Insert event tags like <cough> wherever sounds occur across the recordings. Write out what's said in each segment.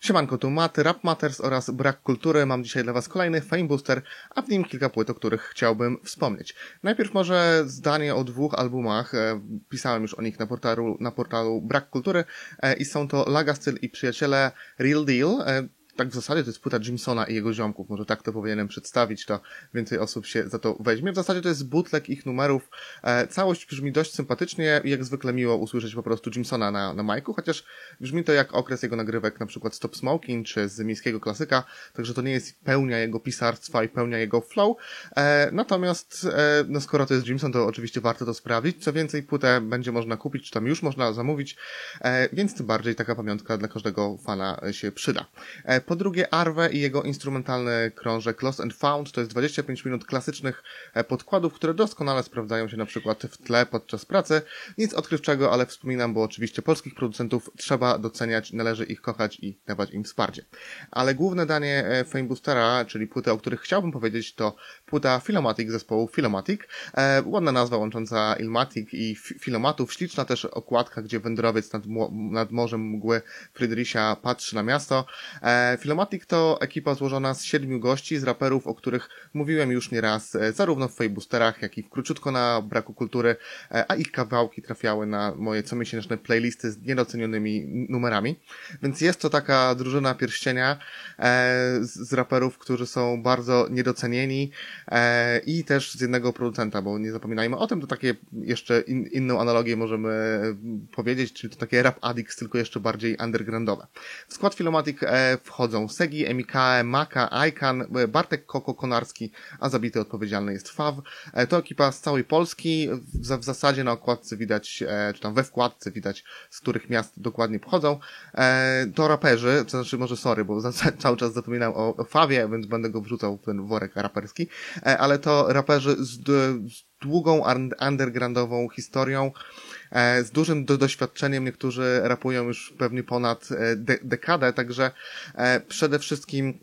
Siemanko, tu Maty, Rap Matters oraz Brak Kultury. Mam dzisiaj dla Was kolejny Fame Booster, a w nim kilka płyt, o których chciałbym wspomnieć. Najpierw może zdanie o dwóch albumach. E, pisałem już o nich na portalu, na portalu Brak Kultury e, i są to Lagastyl i Przyjaciele Real Deal. E, tak w zasadzie to jest płyta Jimsona i jego ziomków, może tak to powinienem przedstawić, to więcej osób się za to weźmie. W zasadzie to jest bootleg ich numerów. E, całość brzmi dość sympatycznie i jak zwykle miło usłyszeć po prostu Jimsona na, na majku, chociaż brzmi to jak okres jego nagrywek na przykład Stop Smoking czy z miejskiego klasyka, także to nie jest pełnia jego pisarstwa i pełnia jego flow. E, natomiast, e, no skoro to jest Jimson, to oczywiście warto to sprawdzić. Co więcej, płytę będzie można kupić, czy tam już można zamówić, e, więc tym bardziej taka pamiątka dla każdego fana się przyda. Po drugie, Arwe i jego instrumentalny krążek Lost and Found to jest 25 minut klasycznych e, podkładów, które doskonale sprawdzają się na przykład w tle podczas pracy. Nic odkrywczego, ale wspominam, bo oczywiście polskich producentów trzeba doceniać, należy ich kochać i dawać im wsparcie. Ale główne danie e, Fame Boostera, czyli płyty, o których chciałbym powiedzieć, to płyta Filomatic zespołu Filomatic. E, ładna nazwa łącząca Ilmatic i Filomatów. Śliczna też okładka, gdzie wędrowiec nad, nad morzem mgły Friedricha patrzy na miasto. E, Filomatic to ekipa złożona z siedmiu gości, z raperów, o których mówiłem już nieraz, e, zarówno w Faceboosterach, jak i w króciutko na braku kultury, e, a ich kawałki trafiały na moje comiesięczne playlisty z niedocenionymi numerami. Więc jest to taka drużyna pierścienia e, z raperów, którzy są bardzo niedocenieni i też z jednego producenta, bo nie zapominajmy o tym, to takie jeszcze in, inną analogię możemy powiedzieć, czyli to takie rap addicts, tylko jeszcze bardziej undergroundowe. W skład Filomatic wchodzą wchodzą Segi, Emikae, Maka, Aikan, Bartek Koko Konarski, a zabity odpowiedzialny jest Faw. E, to ekipa z całej Polski. W, w zasadzie na okładce widać, e, czy tam we wkładce widać, z których miast dokładnie pochodzą. E, to raperzy, to znaczy może sorry, bo cały czas zapominam o Fawie, więc będę go wrzucał w ten worek raperski, ale to raperzy z, z długą undergroundową historią, E, z dużym do doświadczeniem. Niektórzy rapują już pewnie ponad e, de dekadę, także e, przede wszystkim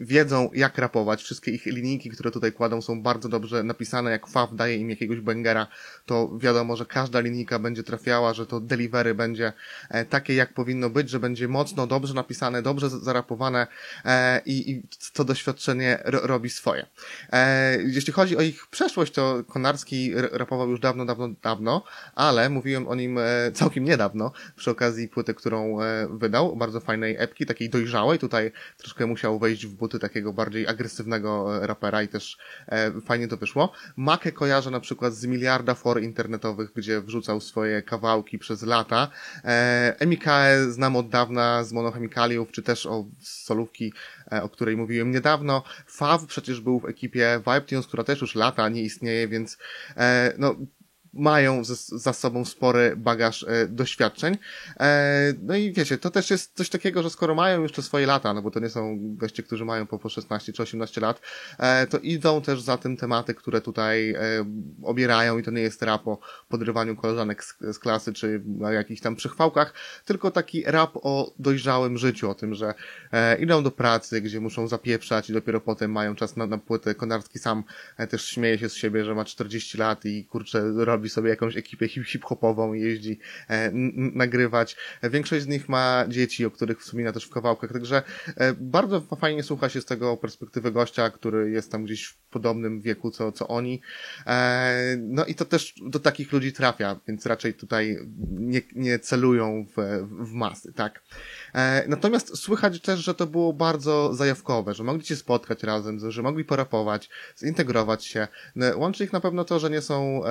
wiedzą jak rapować. Wszystkie ich linijki, które tutaj kładą są bardzo dobrze napisane. Jak Fav daje im jakiegoś bangera, to wiadomo, że każda linijka będzie trafiała, że to delivery będzie e, takie jak powinno być, że będzie mocno, dobrze napisane, dobrze zarapowane e, i, i to doświadczenie ro, robi swoje. E, jeśli chodzi o ich przeszłość, to Konarski rapował już dawno, dawno, dawno, ale mówiłem o nim e, całkiem niedawno przy okazji płyty, którą e, wydał, bardzo fajnej epki, takiej dojrzałej. Tutaj troszkę musiał wejść w buty takiego bardziej agresywnego e, rapera i też e, fajnie to wyszło. Makę kojarzę na przykład z miliarda for internetowych, gdzie wrzucał swoje kawałki przez lata. E, Emikae znam od dawna z monochemikaliów, czy też o solówki, e, o której mówiłem niedawno. Fav przecież był w ekipie Vibe która też już lata nie istnieje, więc e, no mają za sobą spory bagaż e, doświadczeń. E, no i wiecie, to też jest coś takiego, że skoro mają już te swoje lata, no bo to nie są goście, którzy mają po, po 16 czy 18 lat, e, to idą też za tym tematy, które tutaj obierają i to nie jest rap o podrywaniu koleżanek z, z klasy czy o jakichś tam przychwałkach, tylko taki rap o dojrzałym życiu, o tym, że idą do pracy, gdzie muszą zapieprzać i dopiero potem mają czas na, na płytę. Konarski sam też śmieje się z siebie, że ma 40 lat i kurczę robi robi sobie jakąś ekipę hip-hopową i jeździ e, nagrywać. Większość z nich ma dzieci, o których wspomina też w kawałkach, także e, bardzo fajnie słucha się z tego perspektywy gościa, który jest tam gdzieś w podobnym wieku co, co oni. E, no i to też do takich ludzi trafia, więc raczej tutaj nie, nie celują w, w masy, tak. E, natomiast słychać też, że to było bardzo zajawkowe, że mogli się spotkać razem, że mogli porapować, zintegrować się. E, łączy ich na pewno to, że nie są e,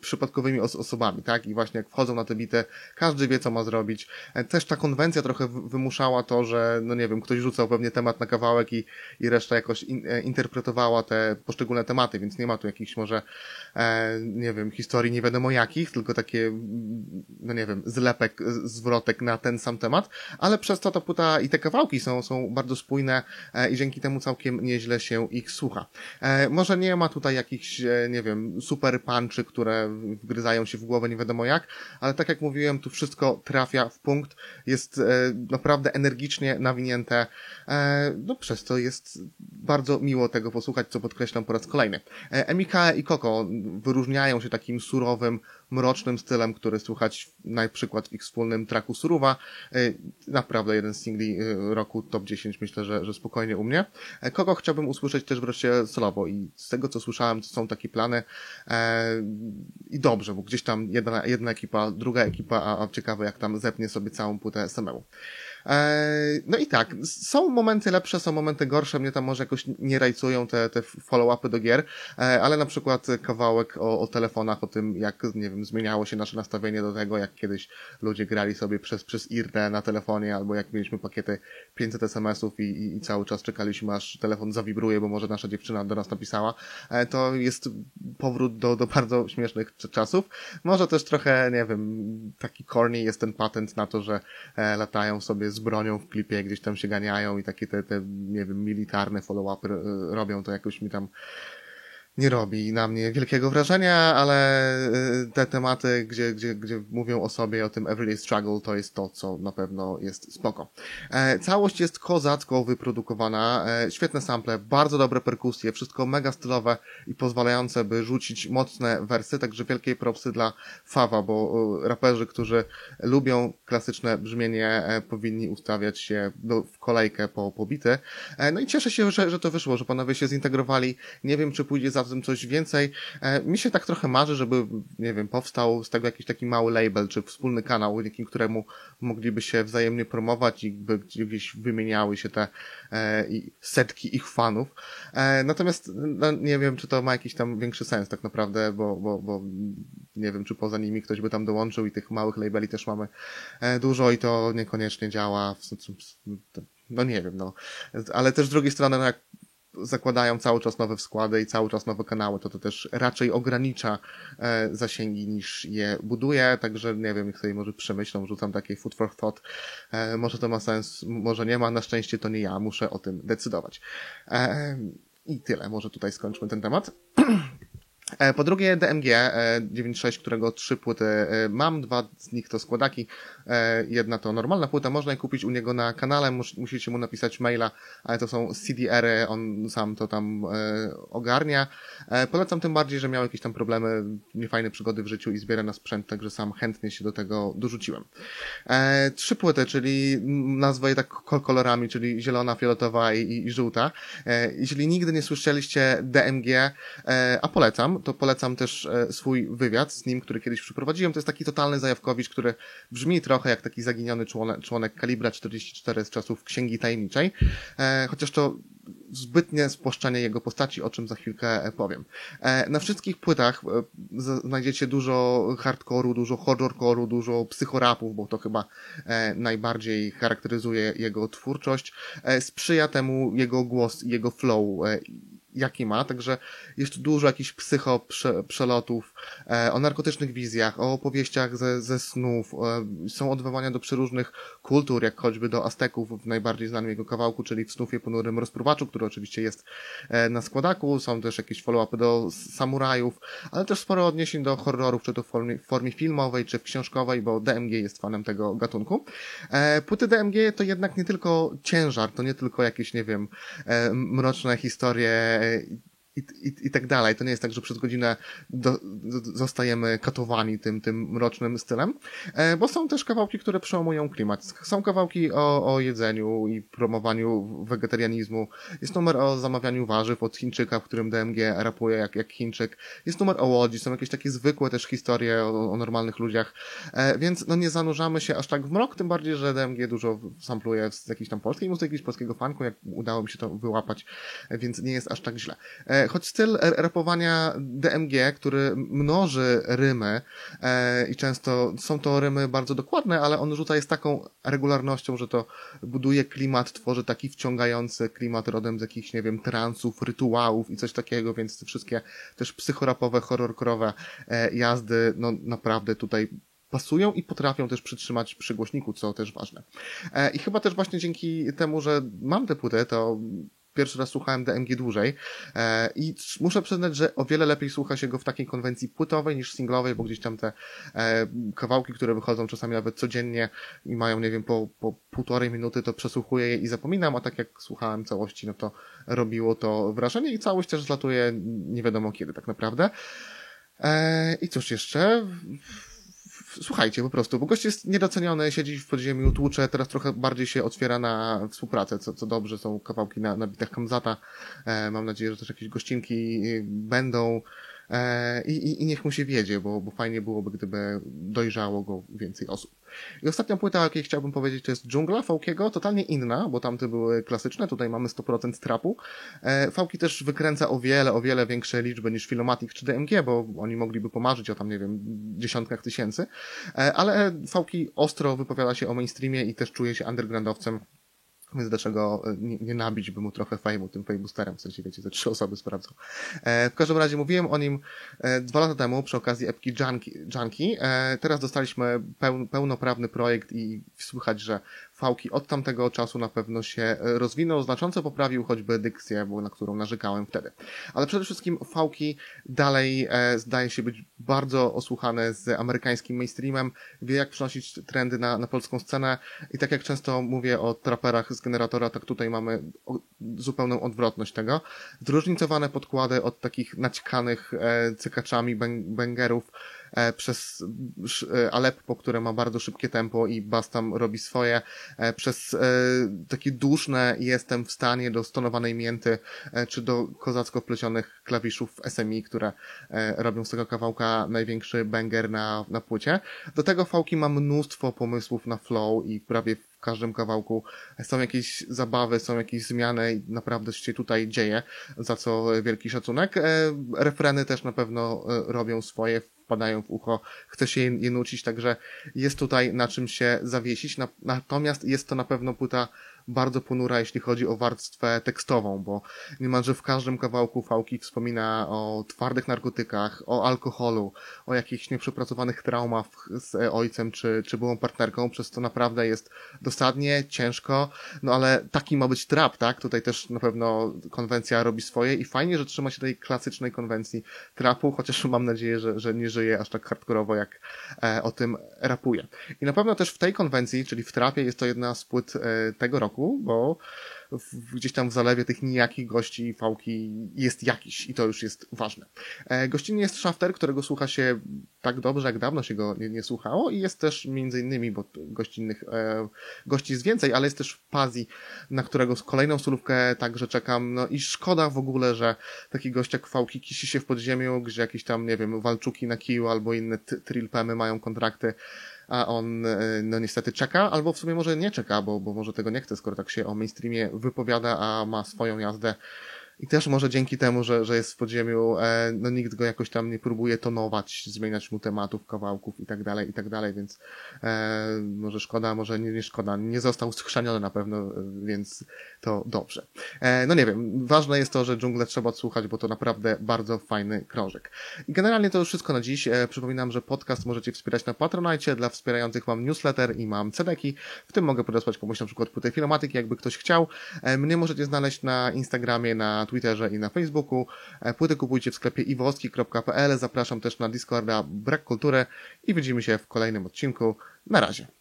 przypadkowymi os osobami, tak? I właśnie jak wchodzą na tę bitę, każdy wie, co ma zrobić. E, też ta konwencja trochę wymuszała to, że, no nie wiem, ktoś rzucał pewnie temat na kawałek i, i reszta jakoś in, e, interpretowała te poszczególne tematy, więc nie ma tu jakichś może, e, nie wiem, historii nie wiadomo jakich, tylko takie, no nie wiem, zlepek, zwrotek na ten sam temat, ale przez to ta płyta i te kawałki są, są bardzo spójne e, i dzięki temu całkiem nieźle się ich słucha. E, może nie ma tutaj jakichś, e, nie wiem, super punchy, które wgryzają się w głowę nie wiadomo jak, ale tak jak mówiłem, tu wszystko trafia w punkt, jest e, naprawdę energicznie nawinięte, e, no przez to jest bardzo miło tego posłuchać, co podkreślam po raz kolejny. E, Emika i Koko wyróżniają się takim surowym, mrocznym stylem, który słychać na przykład w ich wspólnym traku Suruwa. E, Naprawdę jeden z singli e, roku top 10 myślę, że, że spokojnie u mnie. E, Kogo chciałbym usłyszeć też wreszcie solowo i z tego co słyszałem, to są takie plany e, i dobrze, bo gdzieś tam jedna, jedna ekipa, druga ekipa, a ciekawe jak tam zepnie sobie całą płytę samemu. E, No i tak, są momenty lepsze, są momenty gorsze, mnie tam może jakoś nie rajcują te, te follow-upy do gier, e, ale na przykład kawałek o, o telefonach, o tym jak, nie wiem, zmieniało się nasze nastawienie do tego, jak kiedyś ludzie grali sobie przez, przez IRNę na telefonie, albo jak mieliśmy pakiety 500 SMS-ów i, i, i cały czas czekaliśmy, aż telefon zawibruje, bo może nasza dziewczyna do nas napisała, e, to jest powrót do, do bardzo śmiesznych cz- czasów. Może też trochę, nie wiem, taki corny jest ten patent na to, że latają sobie z bronią w klipie, gdzieś tam się ganiają i takie te, te nie wiem, militarne follow-upy e, robią, to jakoś mi tam nie robi na mnie wielkiego wrażenia, ale y, te tematy, gdzie, gdzie, gdzie mówią o sobie, o tym everyday struggle, to jest to, co na pewno jest spoko. E, całość jest kozacko wyprodukowana, e, świetne sample, bardzo dobre perkusje, wszystko mega stylowe i pozwalające, by rzucić mocne wersy, także wielkie propsy dla Fawa, bo y, raperzy, którzy lubią klasyczne brzmienie, e, powinni ustawiać się do, w kolejkę po, po bity. E, no i cieszę się, że, że to wyszło, że panowie się zintegrowali. Nie wiem, czy pójdzie za tym coś więcej. E, mi się tak trochę marzy, żeby, nie wiem, powstał z tego jakiś taki mały label, czy wspólny kanał, dzięki któremu mogliby się wzajemnie promować i by gdzieś wymieniały się te e, setki ich fanów. E, natomiast no, nie wiem, czy to ma jakiś tam większy sens tak naprawdę, bo, bo, bo nie wiem, czy poza nimi ktoś by tam dołączył i tych małych labeli też mamy dużo i to niekoniecznie działa. No nie wiem, no. Ale też z drugiej strony, no jak zakładają cały czas nowe składy i cały czas nowe kanały, to to też raczej ogranicza e, zasięgi niż je buduje, także nie wiem, jak sobie może przemyślą, rzucam takie food for thought, e, może to ma sens, może nie ma, na szczęście to nie ja, muszę o tym decydować. E, I tyle, może tutaj skończmy ten temat. <clears throat> E, Po drugie DMG e, 96, którego trzy płyty e, mam, dwa z nich to składaki, e, jedna to normalna płyta, można je kupić u niego na kanale, mus, musicie mu napisać maila, ale to są CDR-y, on sam to tam e, ogarnia. E, Polecam tym bardziej, że miał jakieś tam problemy, niefajne przygody w życiu i zbiera na sprzęt, także sam chętnie się do tego dorzuciłem. E, Trzy płyty, czyli nazwę je tak ko- kolorami, czyli zielona, fioletowa i, i, i żółta. E, Jeśli nigdy nie słyszeliście DMG, e, a polecam, to polecam też e, swój wywiad z nim, który kiedyś przeprowadziłem. To jest taki totalny zajawkowicz, który brzmi trochę jak taki zaginiony członek, członek kalibra 44 z czasów Księgi Tajemniczej, e, chociaż to zbytnie spłaszczanie jego postaci, o czym za chwilkę e, powiem. Na wszystkich płytach znajdziecie dużo hardcore'u, dużo horrorcore'u, dużo psychorapów, bo to chyba najbardziej charakteryzuje jego twórczość. Sprzyja temu jego głos jego flow, jaki ma, także jest tu dużo jakichś psycho prze, przelotów, e, o narkotycznych wizjach, o opowieściach ze, ze snów, e, są odwołania do przeróżnych kultur, jak choćby do Azteków w najbardziej znanym jego kawałku, czyli w snufie ponurym rozpruwaczu, który oczywiście jest e, na składaku, są też jakieś follow-upy do samurajów, ale też sporo odniesień do horrorów, czy to w formie, w formie filmowej, czy książkowej, bo DMG jest fanem tego gatunku. E, płyty DMG to jednak nie tylko ciężar, to nie tylko jakieś, nie wiem, e, mroczne historie e, i, i, i tak dalej. To nie jest tak, że przez godzinę do, do, zostajemy katowani tym, tym mrocznym stylem, e, bo są też kawałki, które przełamują klimat. Są kawałki o, o jedzeniu i promowaniu wegetarianizmu. Jest numer o zamawianiu warzyw od Chińczyka, w którym DMG rapuje jak, jak Chińczyk. Jest numer o łodzi, są jakieś takie zwykłe też historie o, o normalnych ludziach, e, więc no nie zanurzamy się aż tak w mrok, tym bardziej, że DMG dużo sampluje z jakiejś tam polskiej muzyki, z polskiego funku, jak udało mi się to wyłapać, e, więc nie jest aż tak źle. E, choć styl rapowania DMG, który mnoży rymy e, i często są to rymy bardzo dokładne, ale on rzuca je z taką regularnością, że to buduje klimat, tworzy taki wciągający klimat rodem z jakichś, nie wiem, transów, rytuałów i coś takiego, więc te wszystkie też psychorapowe, horrorkorowe e, jazdy, no naprawdę tutaj pasują i potrafią też przytrzymać przy głośniku, co też ważne. E, I chyba też właśnie dzięki temu, że mam tę płytę, to pierwszy raz słuchałem DMG dłużej e, i muszę przyznać, że o wiele lepiej słucha się go w takiej konwencji płytowej niż singlowej, bo gdzieś tam te e, kawałki, które wychodzą czasami nawet codziennie i mają, nie wiem, po, po półtorej minuty, to przesłuchuję je i zapominam, a tak jak słuchałem całości, no to robiło to wrażenie i całość też zlatuje nie wiadomo kiedy tak naprawdę. E, I cóż jeszcze? Słuchajcie po prostu, bo gość jest niedoceniony, siedzi w podziemiu, tłucze, teraz trochę bardziej się otwiera na współpracę, co, co dobrze, są kawałki na, na bitach Kamzata, e, mam nadzieję, że też jakieś gościnki będą, E, i, i niech mu się wiedzie, bo, bo fajnie byłoby, gdyby dojrzało go więcej osób. I ostatnia płyta, o jakiej chciałbym powiedzieć, to jest Dżungla Fałkiego, totalnie inna, bo tamte były klasyczne, tutaj mamy 100% trapu. E, Fałki też wykręca o wiele, o wiele większe liczby niż Filomatic czy DMG, bo oni mogliby pomarzyć o tam, nie wiem, dziesiątkach tysięcy, e, ale Fałki ostro wypowiada się o mainstreamie i też czuje się undergroundowcem więc dlaczego e, nie, nie nabić by mu trochę fejmu tym fejboosterem, w sensie wiecie, te trzy osoby sprawdzą. E, w każdym razie mówiłem o nim e, dwa lata temu przy okazji epki Junkie. Junkie. E, teraz dostaliśmy peł, pełnoprawny projekt i słychać, że Fałki od tamtego czasu na pewno się e, rozwinął, znacząco poprawił choćby dykcję, na którą narzekałem wtedy. Ale przede wszystkim Fałki dalej e, zdaje się być bardzo osłuchane z amerykańskim mainstreamem, wie jak przynosić trendy na, na polską scenę i tak jak często mówię o traperach z generatora, tak tutaj mamy zupełną odwrotność tego. Zróżnicowane podkłady od takich naćkanych e, cykaczami bangerów, E, przez e, Aleppo, które ma bardzo szybkie tempo i bas tam robi swoje, e, przez takie duszne jestem w stanie do stonowanej mięty, czy do kozacko plecionych klawiszów SMI, które robią z tego kawałka największy banger na, na płycie. Do tego fałki ma mnóstwo pomysłów na flow i prawie w każdym kawałku są jakieś zabawy, są jakieś zmiany i naprawdę się tutaj dzieje, za co wielki szacunek. Refreny też na pewno robią swoje wpadają w ucho, chce się je, je nucić, także jest tutaj na czym się zawiesić. Natomiast jest to na pewno płyta bardzo ponura, jeśli chodzi o warstwę tekstową, bo niemalże w każdym kawałku Fałki wspomina o twardych narkotykach, o alkoholu, o jakichś nieprzepracowanych traumach z ojcem czy, czy byłą partnerką, przez to naprawdę jest dosadnie, ciężko, no ale taki ma być trap, tak? Tutaj też na pewno konwencja robi swoje i fajnie, że trzyma się tej klasycznej konwencji trapu, chociaż mam nadzieję, że, że nie żyje aż tak hardkorowo, jak e, o tym rapuje. I na pewno też w tej konwencji, czyli w trapie, jest to jedna z płyt e, tego roku, roku, bo w, gdzieś tam w zalewie tych nijakich gości fałki jest jakiś i to już jest ważne. E, gościnnie jest Shafter, którego słucha się tak dobrze, jak dawno się go nie, nie słuchało i jest też między innymi, bo gościnnych e, gości jest więcej, ale jest też Pazi, na którego kolejną solówkę także czekam, no i szkoda w ogóle, że taki gość jak fałki kisi się w podziemiu, gdzie jakieś tam, nie wiem, walczuki na kiju albo inne trilpemy mają kontrakty a on e, no niestety czeka, albo w sumie może nie czeka, bo, bo może tego nie chce, skoro tak się o mainstreamie wypowiada, a ma swoją jazdę i też może dzięki temu, że, że jest w podziemiu, e, no nikt go jakoś tam nie próbuje tonować, zmieniać mu tematów, kawałków i tak dalej, i tak dalej, więc e, może szkoda, może nie, nie szkoda. Nie został schrzaniony na pewno, e, więc to dobrze. E, no nie wiem, ważne jest to, że dżunglę trzeba odsłuchać, bo to naprawdę bardzo fajny krążek. I generalnie to już wszystko na dziś. E, przypominam, że podcast możecie wspierać na Patronite. Dla wspierających mam newsletter i mam cedeki. W tym mogę podesłać komuś na przykład płytę filmatyki, jakby ktoś chciał. E, mnie możecie znaleźć na Instagramie, na Twitterze i na Facebooku. E, płyty kupujcie w sklepie iwoski.pl. Zapraszam też na Discorda Brak Kultury i widzimy się w kolejnym odcinku. Na razie.